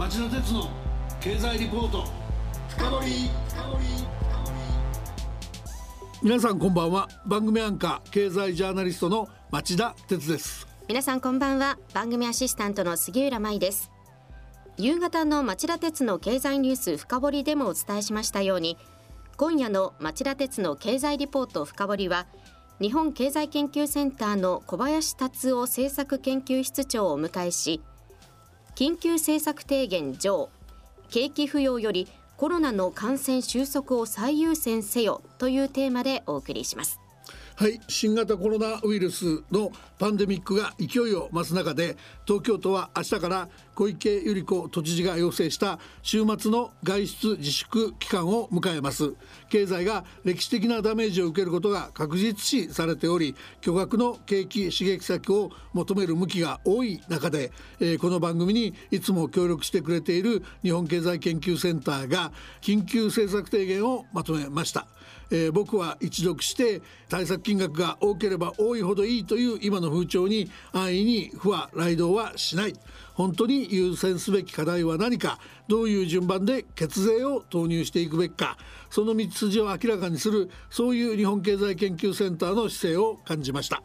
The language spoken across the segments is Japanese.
町田鉄の経済リポート。深掘皆さんこんばんは。番組アンカー経済ジャーナリストの町田鉄です。皆さんこんばんは。番組アシスタントの杉浦舞です。夕方の町田鉄の経済ニュース深掘でもお伝えしましたように今夜の町田鉄の経済リポート深掘は日本経済研究センターの小林達夫政策研究室長をお迎えし緊急政策提言上景気浮揚よりコロナの感染収束を最優先せよというテーマでお送りします。はい新型コロナウイルスのパンデミックが勢いを増す中で東京都は明日から小池百合子都知事が要請した週末の外出自粛期間を迎えます。経済が歴史的なダメージを受けることが確実視されており巨額の景気刺激策を求める向きが多い中で、えー、この番組にいつも協力してくれている日本経済研究センターが緊急政策提言をまとめました。えー、僕は一読して対策金額が多ければ多いほどいいという今の風潮に安易に不和雷動はしない。本当に優先すべき課題は何かどういう順番で血税を投入していくべきかその道筋を明らかにするそういう日本経済研究センターの姿勢を感じました。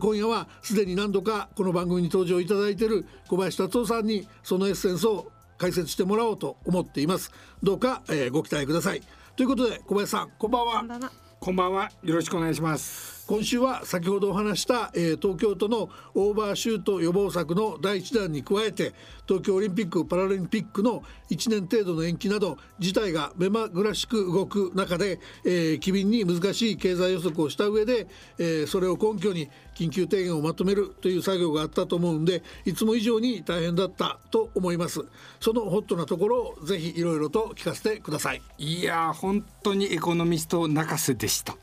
今夜はすでに何度かこの番組に登場いただいている小林達夫さんにそのエッセンスを解説してもらおうと思っています。どうか、え、ご期待ください。ということで小林さんこんばんは。こんばんは。よろしくお願いします今週は先ほどお話した、えー、東京都のオーバーシュート予防策の第一弾に加えて東京オリンピック・パラリンピックの1年程度の延期など事態が目まぐらしく動く中で、えー、機敏に難しい経済予測をした上で、えー、それを根拠に緊急提言をまとめるという作業があったと思うんでいつも以上に大変だったと思います。そのホットなところをぜひいろいろと聞かせてください。いや本当にエコノミスト泣かせでした。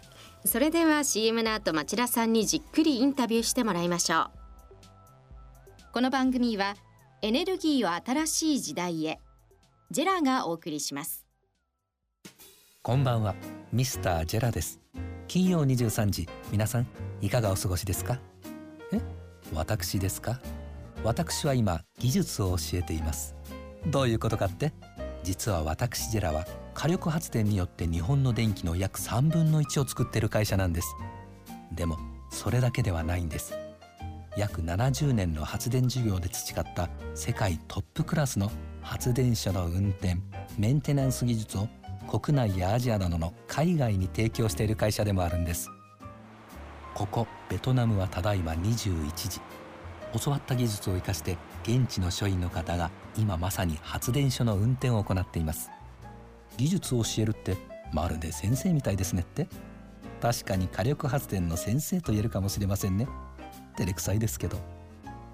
それでは CM の後町田さんにじっくりインタビューしてもらいましょう。この番組はエネルギーを新しい時代へジェラがお送りします。こんばんはミスタージェラです。金曜23時皆さんいかがお過ごしですか？え？私ですか？私は今技術を教えています。どういうことかって？実は私ジェラは火力発電によって日本の電気の約3分の1を作ってる会社なんです。でもそれだけではないんです。約70年の発電事業で培った世界トップクラスの発電所の運転メンテナンス技術を国内やアジアなどの海外に提供している会社でもあるんです。ここベトナムはただいま21時。教わった技術を生かして現地の所員の方が今まさに発電所の運転を行っています。技術を教えるってまるで先生みたいですねって。確かに火力発電の先生と言えるかもしれませんね。照れくさいですけど。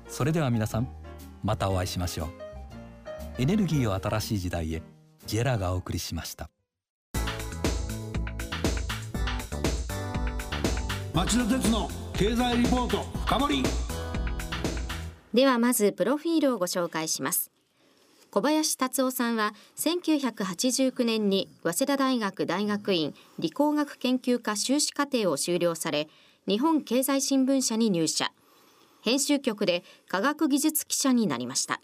それでは皆さんまたお会いしましょう。エネルギーを新しい時代へジェラがお送りしました。町田鉄の経済リポート深掘ではまずプロフィールをご紹介します小林達夫さんは1989年に早稲田大学大学院理工学研究科修士課程を修了され日本経済新聞社に入社。編集局で科学技術記者になりました。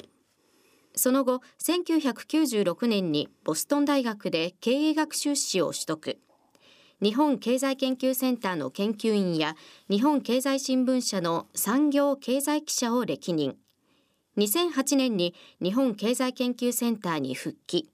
その後1996年にボストン大学で経営学修士を取得。日本経済研究センターの研究員や日本経済新聞社の産業経済記者を歴任。2008年に日本経済研究センターに復帰。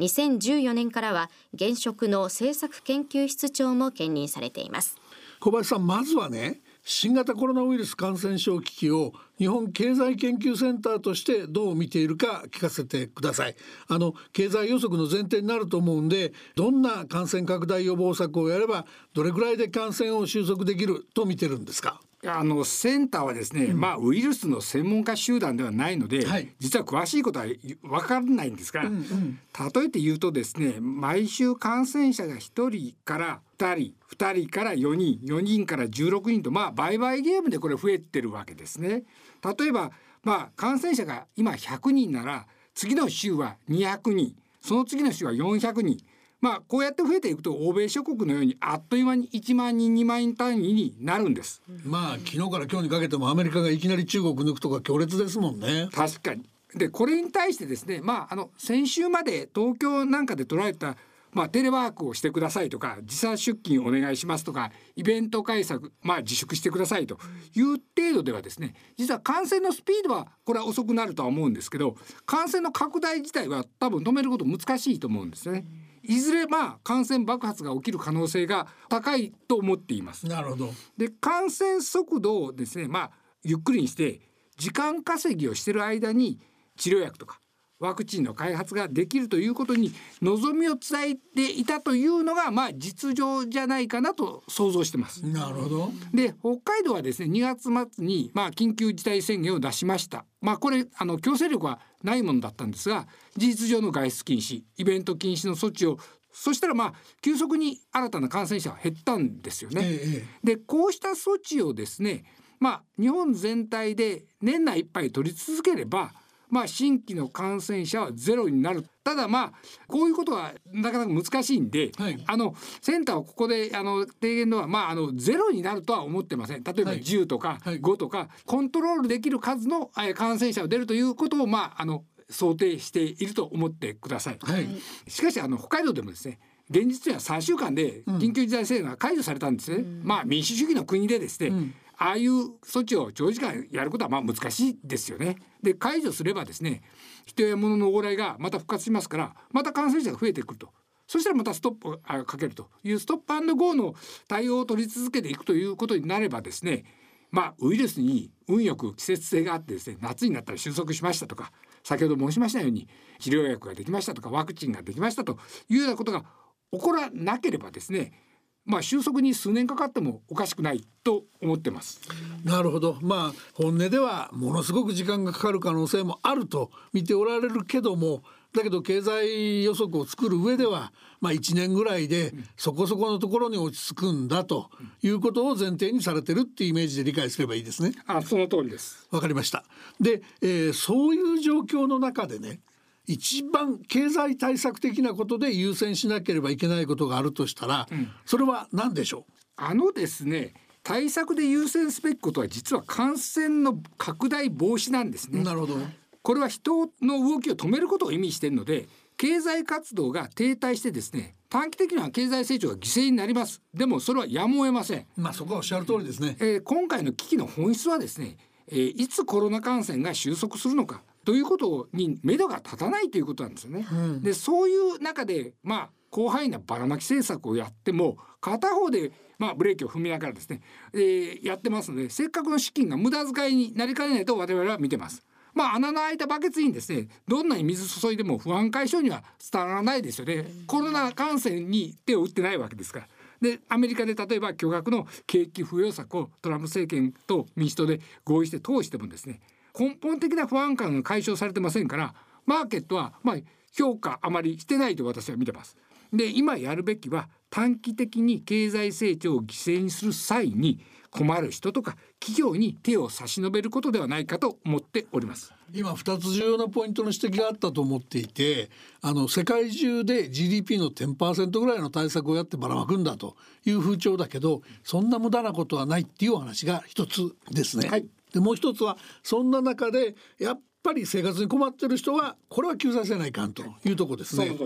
2014年からは現職の政策研究室長も兼任されています。小林さんまずはね新型コロナウイルス感染症危機を日本経済研究センターとしてどう見ているか聞かせてください。あの経済予測の前提になると思うんでどんな感染拡大予防策をやればどれぐらいで感染を収束できると見てるんですか？あのセンターはですね、うん、まあウイルスの専門家集団ではないので、はい、実は詳しいことは分からないんですが、うんうん、例えて言うとですね毎週感染者が1人から2人2人から4人4人から16人とまあ売買ゲームでこれ増えてるわけですね。例えばまあ感染者が今100人なら次の週は200人その次の週は400人まあこうやって増えていくと欧米諸国のようにあっという間に1万人2万人単位になるんです。まあ昨日から今日にかけてもアメリカがいきなり中国抜くとか強烈ですもんね。確かに。でこれに対してですねまああの先週まで東京なんかで捉えたまあ、テレワークをしてくださいとか時差出勤お願いしますとかイベント開催、まあ、自粛してくださいという程度ではですね実は感染のスピードはこれは遅くなるとは思うんですけど感染の拡大自体は多分止めること難しいと思うんですね。いずれまあ感染爆発が起きる可能性が高いと思っています。なるほどで感染速度をですねまあゆっくりにして時間稼ぎをしている間に治療薬とかワクチンの開発ができるということに望みを伝えていたというのがまあ実情じゃないかなと想像してます。なるほど。で北海道はですね2月末にまあ緊急事態宣言を出しました。まあこれあの強制力はないものだったんですが事実上の外出禁止イベント禁止の措置をそしたらまあ急速に新たな感染者は減ったんですよね。ええ、でこうした措置をですねまあ日本全体で年内いっぱい取り続ければまあ、新規の感染者はゼロになる。ただまあこういうことはなかなか難しいんで、はい、あのセンターはここであの提言のは、まあ、あのゼロになるとは思ってません。例えば10とか5とか、コントロールできる数の感染者が出るということを、まあ、あの想定していると思ってください。はい、しかしあの北海道でもですね現実には3週間で緊急事態宣言が解除されたんですね、うん、まあ民主主義の国でですね、うんああいう措置を長時間やることはまあ難しいですよね。で解除すればですね人や物の往来がまた復活しますからまた感染者が増えてくると。そしたらまたストップをかけるというストップゴーの対応を取り続けていくということになればですねまあウイルスに運よく季節性があってですね夏になったら収束しましたとか先ほど申しましたように治療薬ができましたとかワクチンができましたというようなことが起こらなければですねまあ収束に数年かかってもおかしくないと思ってます。なるほど。まあ本音ではものすごく時間がかかる可能性もあると見ておられるけども、だけど経済予測を作る上では、まあ1年ぐらいでそこそこのところに落ち着くんだということを前提にされてるっていうイメージで理解すればいいですね。あ、その通りです。わかりました。で、えー、そういう状況の中でね。一番経済対策的なことで優先しなければいけないことがあるとしたら、うん、それは何でしょう？あのですね対策で優先すべきことは実は感染の拡大防止なんですね。なるほど。これは人の動きを止めることを意味しているので経済活動が停滞してですね短期的には経済成長が犠牲になります。でもそれはやむを得ません。まあそこはおっしゃる通りですね、えー、今回の危機の本質はですね、えー、いつコロナ感染が収束するのかということに目処が立たないということなんですよね。うん、でそういう中でまあ広範囲なばらまき政策をやっても片方でまあブレーキを踏みながらですね、えー、やってますのでせっかくの資金が無駄遣いになりかねないと我々は見てます。まあ穴の開いたバケツにですねどんなに水注いでも不安解消には伝わらないですよね。コロナ感染に手を打ってないわけですから。でアメリカで例えば巨額の景気浮揚策をトランプ政権と民主党で合意して通してもですね根本的な不安感が解消されてませんからマーケットはまあ評価あまりしてないと私は見てます。で今やるべきは短期的に経済成長を犠牲にする際に困る人とか企業に手を差し伸べることではないかと思っております今2つ重要なポイントの指摘があったと思っていてあの世界中で GDP の10%ぐらいの対策をやってばらまくんだという風潮だけどそんな無駄なことはないっていうお話が一つですね。はいでもう一つはそんな中でやっぱり生活に困ってる人はこれは救済せないかんというとこですね。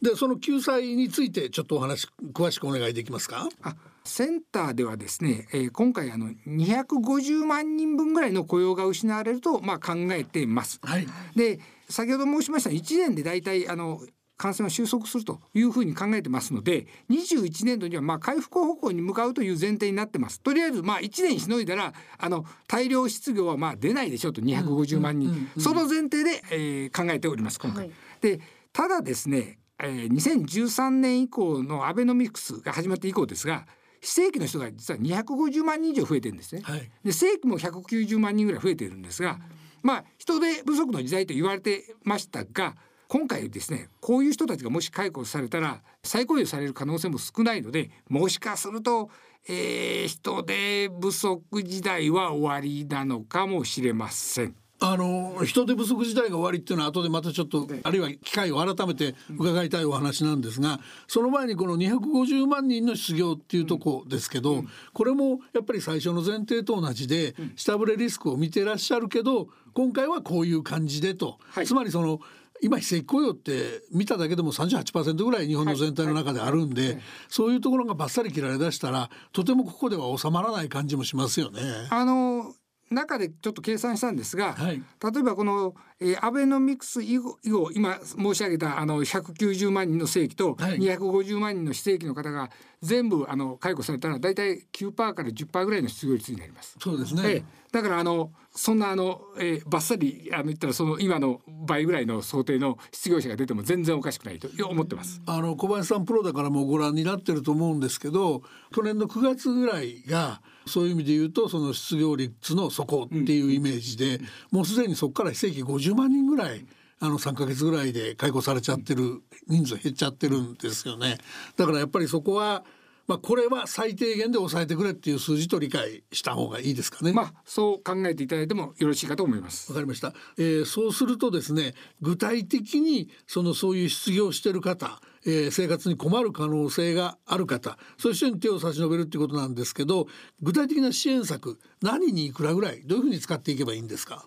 でその救済についてちょっとお話詳しくお願いできますか？あセンターではですね、えー、今回あの250万人分ぐらいの雇用が失われるとまあ考えています。はい、で先ほど申しました1年でだいたいあの感染は収束するというふうに考えてますので21年度にはまあ回復方向に向かうという前提になってます。とりあえずまあ1年しのいだらあの大量失業はまあ出ないでしょうと。250万人、その前提で、えー、考えております今回。はい、でただですね、えー、2013年以降のアベノミクスが始まって以降ですが非正規の人が実は250万人以上増えてるんですね。はい、で正規も190万人ぐらい増えているんですが、まあ人手不足の時代と言われてましたが今回ですねこういう人たちがもし解雇されたら再雇用される可能性も少ないのでもしかすると、えー、人手不足時代は終わりなのかもしれません。あの人手不足時代が終わりっていうのは後でまたちょっとあるいは機会を改めて伺いたいお話なんですがその前にこの250万人の失業っていうとこですけどこれもやっぱり最初の前提と同じで下振れリスクを見てらっしゃるけど今回はこういう感じでと、はい、つまりその今非正規雇用って見ただけでも38%ぐらい日本の全体の中であるんで、はいはい、そういうところがばっさり切られだしたらとてもここでは収まらない感じもしますよね。あの中でちょっと計算したんですが、はい、例えばこの、えー、アベノミクス以後今申し上げたあの190万人の正規と250万人の非正規の方が全部あの解雇されたら大体9%から10%ぐらいの失業率になります。そうですね、えー、だからあのそんなあの、えー、バッサリあの言ったらその今の倍ぐらいの想定の失業者が出ても全然おかしくないと思ってます。あの小林さんプロだからもご覧になってると思うんですけど去年の9月ぐらいがそういう意味で言うとその失業率の底っていうイメージで、もうすでにそこから非正規50万人ぐらいあの3か月ぐらいで解雇されちゃってる人数減っちゃってるんですよね。だからやっぱりそこはまあ、これは最低限で抑えてくれっていう数字と理解した方がいいですかね。まあ、そう考えていただいてもよろしいかと思います。わかりました。えー、そうするとですね、具体的にそのそういう失業している方、えー、生活に困る可能性がある方、そういう人に手を差し伸べるっていうことなんですけど、具体的な支援策、何にいくらぐらい、どういうふうに使っていけばいいんですか？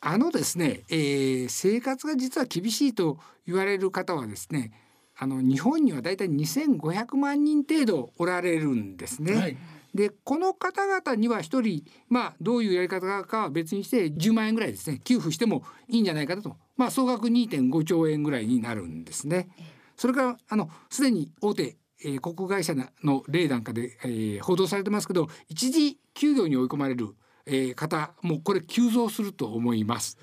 あのですね、えー、生活が実は厳しいと言われる方はですね。あの日本にはだいたい2500万人程度おられるんですね。はいでこの方々には1人まあどういうやり方かは別にして10万円ぐらいですね給付してもいいんじゃないかと、まあ、総額2.5兆円ぐらいになるんですね。それからあのすでに大手、えー、航空会社の例なんかで、えー、報道されてますけど一時休業に追い込まれる、えー、方もこれ急増すると思います。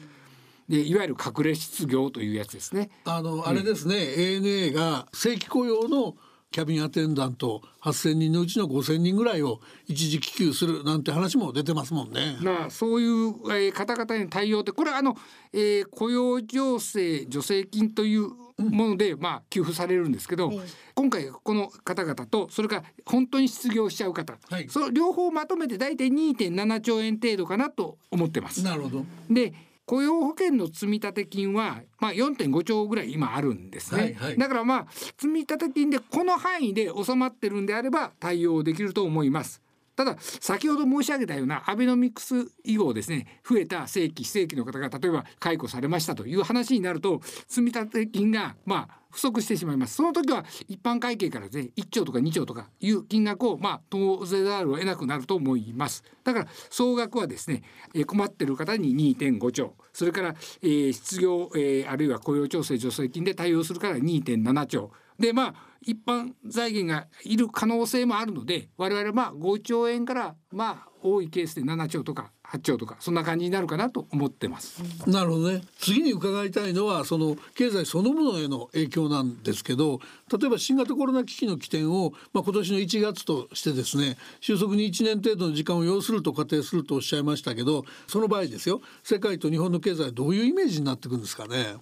でいわゆる隠れ失業というやつですね。あの、あれですね、ANA が正規雇用のキャビンアテンダント8,000人のうちの5,000人ぐらいを一時帰給するなんて話も出てますもんね。まあそういう、えー、方々に対応ってこれはあの、えー、雇用情勢助成金というもので、うん、まあ給付されるんですけど、今回この方々とそれから本当に失業しちゃう方、はい、その両方まとめて大体2.7兆円程度かなと思ってます。なるほどで雇用保険の積立金は、まあ、4.5兆ぐらい今あるんですね、はいはい、だからまあ積立金でこの範囲で収まってるんであれば対応できると思いますただ先ほど申し上げたようなアベノミクス以後ですね増えた正規非正規の方が例えば解雇されましたという話になると積立金がまあ不足してしまいます。その時は一般会計からね1兆とか2兆とかいう金額をまあ当ぜざるを得なくなると思います。だから総額はですね、困っている方に2.5兆。それから、失業、あるいは雇用調整助成金で対応するから2.7兆。でまあ一般財源がいる可能性もあるので我々はまあ5兆円からまあ多いケースで7兆とか8兆とかそんな感じになるかなと思ってます。なるほどね。次に伺いたいのはその経済そのものへの影響なんですけど、例えば新型コロナ危機の起点をまあ今年の1月としてですね、収束に1年程度の時間を要すると仮定するとおっしゃいましたけど、その場合ですよ、世界と日本の経済どういうイメージになっていくんですかね。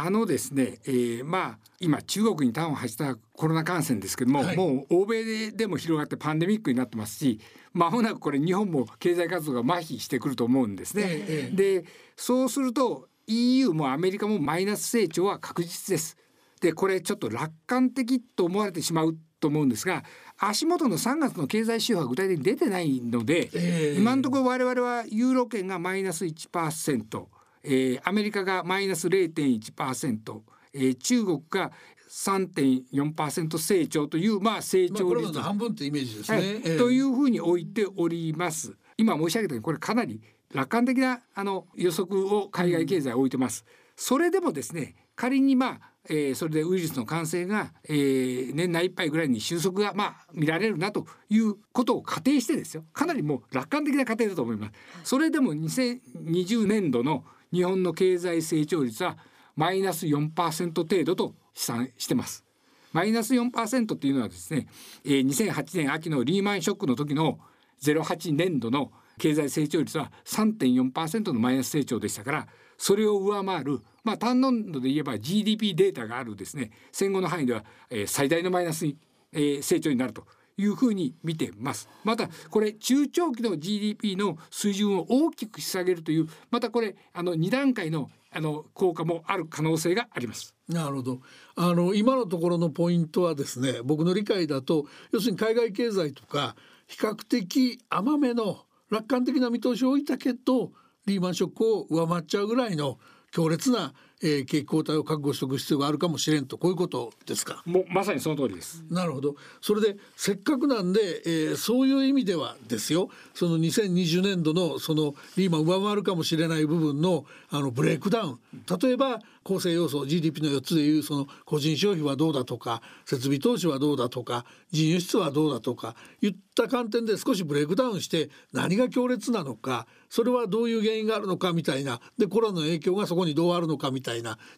あのですね、えー、まあ今中国に端を発したコロナ感染ですけども、はい、もう欧米でも広がってパンデミックになってますしまもなくこれ日本も経済活動が麻痺してくると思うんですね。ええ、でそうすると EU もアメリカもマイナス成長は確実です。でこれちょっと楽観的と思われてしまうと思うんですが足元の3月の経済指標は具体的に出てないので、えー、今のところ我々はユーロ圏がマイナス1%。えー、アメリカがマイナス0.1%、えー、中国が3.4%成長というまあ成長率、まあ、半分ってイメージですね、はいえー、というふうに置いております。今申し上げたようにこれかなり楽観的なあの予測を海外経済置いてます。うん、それでもですね仮にまあえー、それでウイルスの感染が、えー、年内いっぱいぐらいに収束がまあ見られるなということを仮定してですよかなりもう楽観的な仮定だと思います。それでも2020年度の日本の経済成長率はマイナス4%程度と試算してます。マイナス4%っていうのはですね、2008年秋のリーマンショックの時の08年度の経済成長率は3.4%のマイナス成長でしたからそれを上回るまあ単年度で言えば GDP データがあるですね戦後の範囲では、最大のマイナス、成長になるというふうに見てます。またこれ中長期の GDP の水準を大きく引き下げるというまたこれあの2段階のあの効果もある可能性があります。なるほど。あの今のところのポイントはですね僕の理解だと要するに海外経済とか比較的甘めの楽観的な見通しを置いたけどリーマンショックを上回っちゃうぐらいの強烈なえー、景気後退を覚悟しておく必要があるかもしれんとこういうことですか？もうまさにその通りです。なるほど。それでせっかくなんで、えー、そういう意味ではですよその2020年度のそのリーマン上回るかもしれない部分のあのブレイクダウン。例えば構成要素 GDP の4つでいうその個人消費はどうだとか設備投資はどうだとか人輸出はどうだとかいった観点で少しブレイクダウンして何が強烈なのかそれはどういう原因があるのかみたいなでコロナの影響がそこにどうあるのかみたいな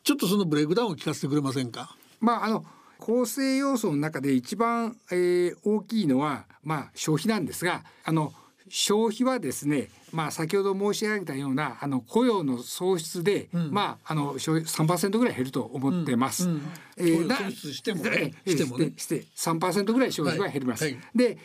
ちょっとそのブレイクダウンを聞かせてくれませんか？まああの構成要素の中で一番、えー、大きいのは、まあ、消費なんですがあの消費はですね、まあ、先ほど申し上げたようなあの雇用の創出で、うん、まああの消費3%ぐらい減ると思ってます。うんうん、えー、してもね、してもね。して3%ぐらい消費は減ります。はい。はい、で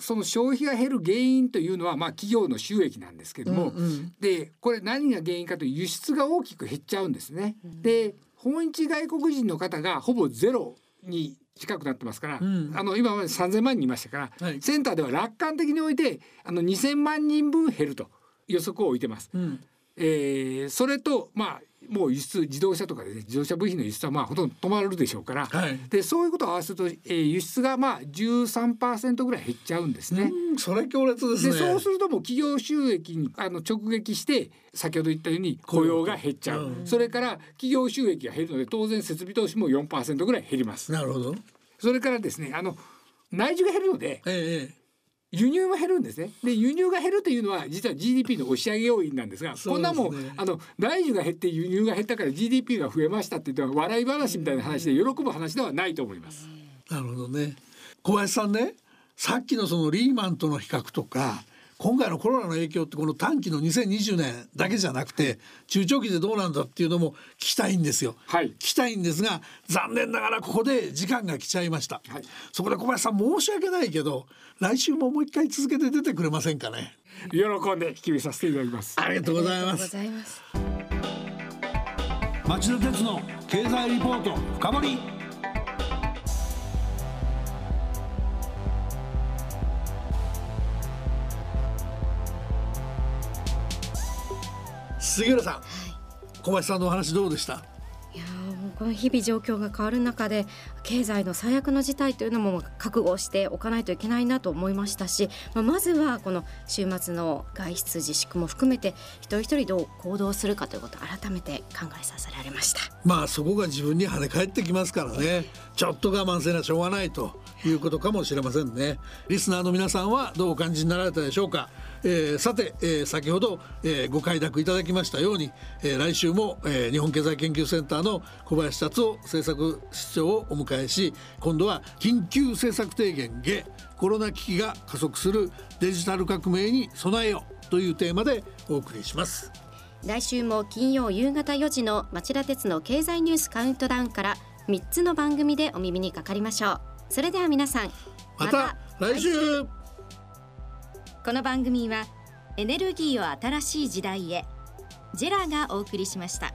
その消費が減る原因というのはまあ企業の収益なんですけども、うんうん、でこれ何が原因かという輸出が大きく減っちゃうんですね。うん、で訪日外国人の方がほぼゼロに近くなってますから、うん、あの今まで3,000万人いましたから、はい、センターでは楽観的においてあの2,000万人分減ると予測を置いてます。うん、えー、それとまあもう輸出自動車とかで、ね、自動車部品の輸出はまあほとんど止まるでしょうから、はい、でそういうことを合わせると、えー、輸出がまあ13%ぐらい減っちゃうんですね。それ強烈ですね。そうするともう企業収益にあの直撃して先ほど言ったように雇用が減っちゃう、うん、それから企業収益が減るので当然設備投資も4%ぐらい減ります。なるほど。それからですねあの内需が減るので、ええ、輸入は減るんですね。で輸入が減るというのは実は GDP の押し上げ要因なんですが、すね、こんなもんあの内需が減って輸入が減ったから GDP が増えましたって言って笑い話みたいな話で喜ぶ話ではないと思います。なるほどね。小林さんね、さっきのそのリーマンとの比較とか。今回のコロナの影響ってこの短期の2020年だけじゃなくて中長期でどうなんだっていうのも聞きたいんですよ、はい、聞きたいんですが残念ながらここで時間が来ちゃいました、はい、そこで小林さん申し訳ないけど来週ももう一回続けて出てくれませんかね？喜んで引きさせていただきます。ありがとうございます。町田鉄の経済リポート深掘杉浦さん、はい、小林さんのお話どうでした？いやこの日々状況が変わる中で経済の最悪の事態というのも覚悟しておかないといけないなと思いましたし、まあ、まずはこの週末の外出自粛も含めて一人一人どう行動するかということを改めて考えさせられました。まあそこが自分に跳ね返ってきますからね。ちょっと我慢せなしょうがないということかもしれませんね。リスナーの皆さんはどうお感じになられたでしょうか？えー、さて、えー、先ほど、えー、ご快諾いただきましたように、えー、来週も、えー、日本経済研究センターの小林達夫政策室長をお迎えし今度は緊急政策提言下コロナ危機が加速するデジタル革命に備えよというテーマでお送りします。来週も金曜夕方4時の町田鉄の経済ニュースカウントダウンから3つの番組でお耳にかかりましょう。それでは皆さんまた来週この番組はエネルギーを新しい時代へジェラがお送りしました。